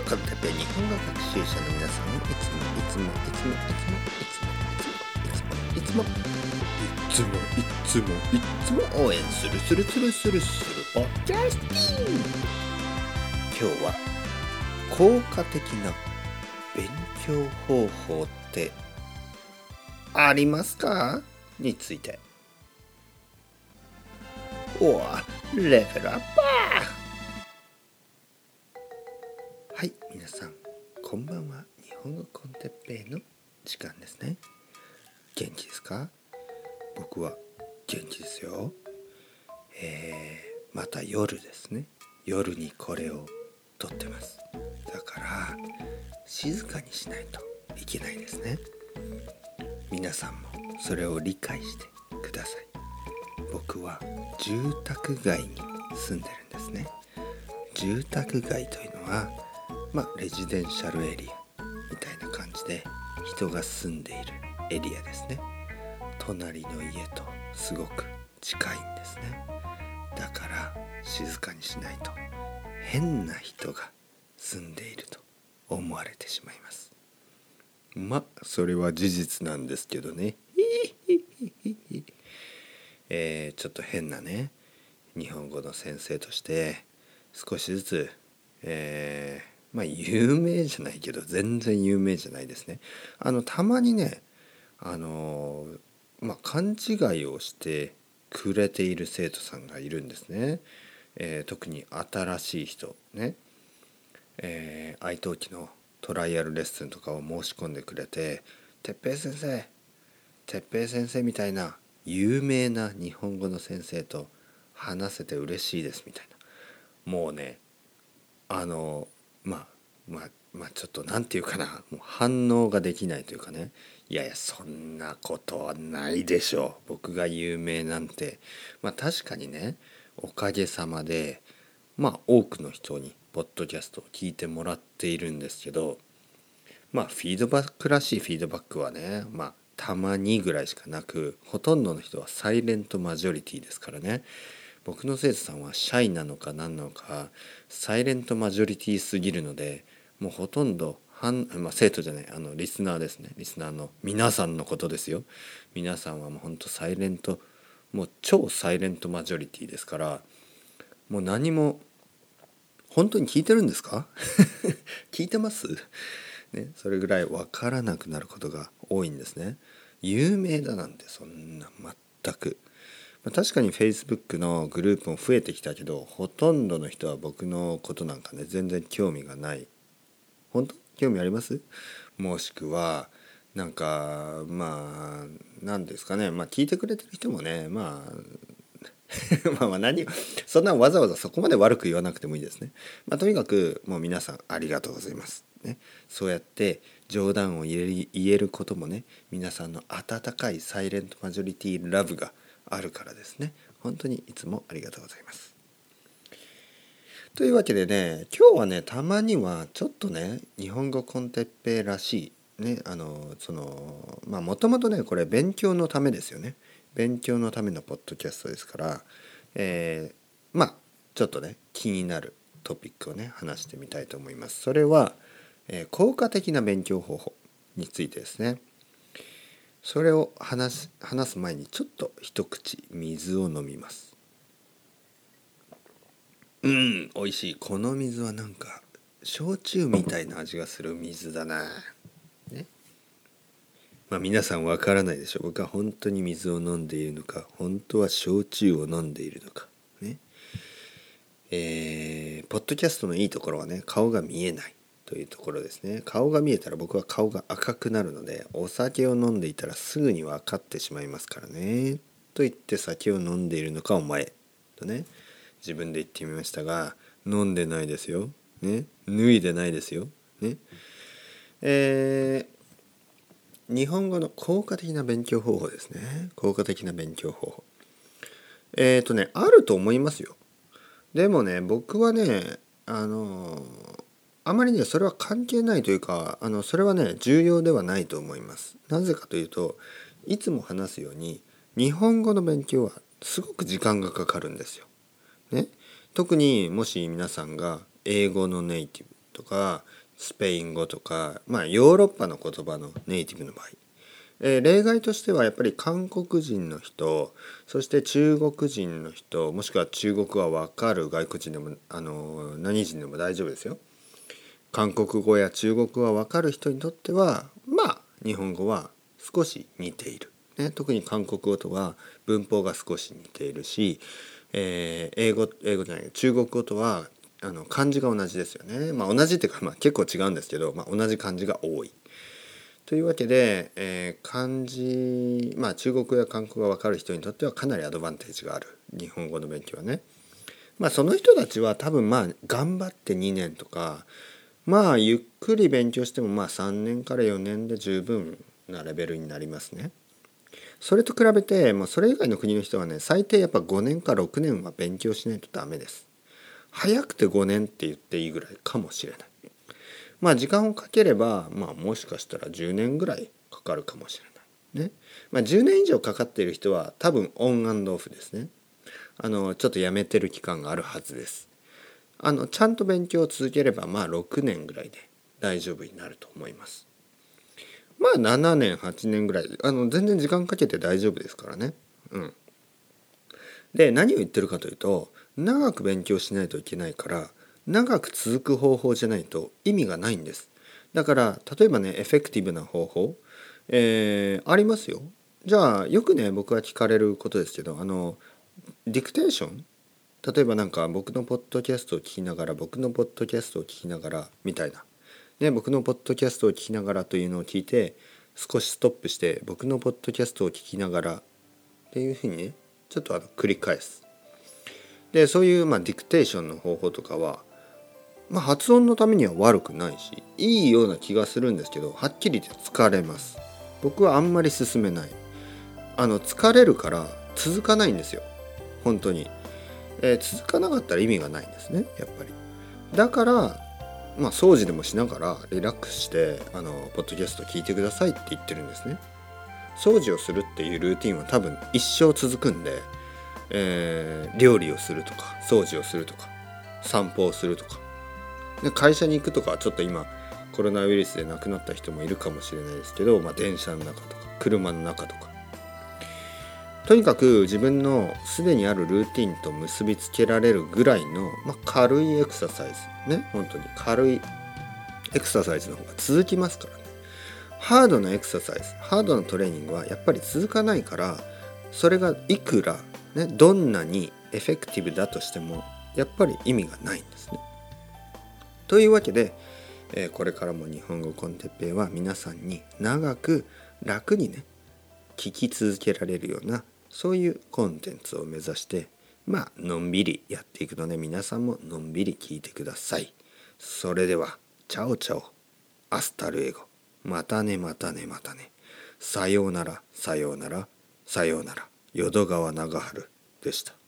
かかって日本語学習者の皆さんいつもいつもいつもいつもいつもいつもいつもいつもいつもいつもいつも応援するするするするするポッキャスティン今日は効果的な勉強方法ってありますかについておレベルアップはい皆さんこんばんは。日本語コンテッペイの時間ですね。元気ですか？僕は元気ですよ。えー、また夜ですね。夜にこれを撮ってます。だから静かにしないといけないですね。皆さんもそれを理解してください。僕は住宅街に住んでるんですね。住宅街というのはまあレジデンシャルエリアみたいな感じで人が住んでいるエリアですね。隣の家とすごく近いんですね。だから静かにしないと変な人が住んでいると思われてしまいます。まあそれは事実なんですけどね。えー、ちょっと変なね日本語の先生として少しずつ、えー、まあ有名じゃないけど全然有名じゃないですね。あのたまにねあのまあ勘違いをしてくれている生徒さんがいるんですね。えー、特に新しい人ね、えー、愛登記のトライアルレッスンとかを申し込んでくれて「哲平先生哲平先生みたいな有名な日本語の先生と話せて嬉しいですみたいなもうねあのまあまあまあちょっと何て言うかなもう反応ができないというかね。いやいやそんなことはないでしょう。僕が有名なんて。まあ確かにねおかげさまでまあ多くの人にポッドキャストを聞いてもらっているんですけどまあフィードバックらしいフィードバックはねまあたまにぐらいしかなくほとんどの人はサイレントマジョリティですからね。僕の生徒さんはシャイなのか何なのかサイレントマジョリティすぎるのでもうほとんど半、まあ、生徒じゃないあのリスナーですねリスナーの皆さんのことですよ皆さんはもうほんとサイレントもう超サイレントマジョリティですからもう何も本当に聞いてるんですか？聞いてます？ね、それぐらい分からなくなることが多いんですね。有名だなんてそんな全く。確かに Facebook のグループも増えてきたけどほとんどの人は僕のことなんかね全然興味がない。本当？興味あります？もしくはなんかまあ何ですかねまあ聞いてくれてる人もね まあまあまあ何そんなわざわざそこまで悪く言わなくてもいいですね。まあ、とにかくもう皆さんありがとうございます。ね、そうやって冗談を言えることもね皆さんの温かいサイレントマジョリティラブがあるからですね本当にいつもありがとうございます。というわけでね今日はねたまにはちょっとね日本語コンテッペらしいねあのそのまあもともとねこれ勉強のためですよね勉強のためのポッドキャストですから、えー、まあちょっとね気になるトピックをね話してみたいと思います。それはえー、効果的な勉強方法についてですねそれを話す話す前にちょっと一口水を飲みます。うん美味しい。この水はなんか焼酎みたいな味がする水だな。ね。まあ皆さんわからないでしょ。う僕は本当に水を飲んでいるのか本当は焼酎を飲んでいるのか。ね。えー、ポッドキャストのいいところはね顔が見えない。というところですね。顔が見えたら僕は顔が赤くなるのでお酒を飲んでいたらすぐに分かってしまいますからね。と言って酒を飲んでいるのかお前。とね自分で言ってみましたが飲んでないですよ、ね、脱いでないですよ、ね。えー、日本語の効果的な勉強方法ですね。効果的な勉強方法。えっ、ー、とねあると思いますよ。でもね僕はねあのーあまりねそれは関係ないというかあのそれはね重要ではないと思います。なぜかというといつも話すように日本語の勉強はすごく時間がかかるんですよ。ね、特にもし皆さんが英語のネイティブとかスペイン語とか、まあ、ヨーロッパの言葉のネイティブの場合、え、例外としてはやっぱり韓国人の人そして中国人の人もしくは中国は分かる外国人でもあの何人でも大丈夫ですよ。韓国語や中国語は分かる人にとってはまあ日本語は少し似ている、ね、特に韓国語とは文法が少し似ているし、えー、英語英語じゃない中国語とはあの漢字が同じですよね。まあ、同じっていうか、まあ、結構違うんですけど、まあ、同じ漢字が多い。というわけで、えー、漢字まあ中国や韓国語が分かる人にとってはかなりアドバンテージがある日本語の勉強はね。まあその人たちは多分まあ頑張って2年とかまあゆっくり勉強してもまあ3年から4年で十分なレベルになりますね。それと比べて、まあ、それ以外の国の人はね最低やっぱ5年か6年は勉強しないとダメです。早くて5年って言っていいぐらいかもしれない。まあ時間をかければ、まあ、もしかしたら10年ぐらいかかるかもしれない。ね。まあ、10年以上かかっている人は多分オンオフですね。あのちょっとやめてる期間があるはずです。あのちゃんと勉強を続ければまあ6年ぐらいで大丈夫になると思います。まあ7年8年ぐらいあの全然時間かけて大丈夫ですからね。うん。で何を言ってるかというと長く勉強しないといけないから長く続く方法じゃないと意味がないんです。だから例えばねエフェクティブな方法、えー、ありますよ。じゃあよくね僕が聞かれることですけどあのディクテーション例えばなんか僕のポッドキャストを聞きながら僕のポッドキャストを聞きながらみたいな、ね、僕のポッドキャストを聞きながらというのを聞いて少しストップして僕のポッドキャストを聞きながらっていうふうにねちょっとあの繰り返す。でそういうまあディクテーションの方法とかは、まあ、発音のためには悪くないしいいような気がするんですけどはっきり言って疲れます。僕はあんまり進めない。あの疲れるから続かないんですよ。本当に、えー、続かなかったら意味がないんですねやっぱり。だからまあ掃除でもしながらリラックスしてあのポッドキャスト聞いてくださいって言ってるんですね。掃除をするっていうルーティンは多分一生続くんでえー、料理をするとか掃除をするとか散歩をするとか。で会社に行くとかちょっと今コロナウイルスで亡くなった人もいるかもしれないですけど、まあ、電車の中とか車の中とか。とにかく自分のすでにあるルーティンと結びつけられるぐらいの、まあ、軽いエクササイズね。本当に。軽いエクササイズの方が続きますからね。ハードなエクササイズ。ハードなトレーニングはやっぱり続かないからそれがいくらね、どんなにエフェクティブだとしてもやっぱり意味がないんですね。というわけで、えー、これからも日本語コンテッペイは皆さんに長く楽にね聞き続けられるようなそういうコンテンツを目指してまあのんびりやっていくので皆さんものんびり聞いてください。それでは ciao ciao。 hasta luego。またねまたねまたね。さようならさようならさようなら。淀川長治でした。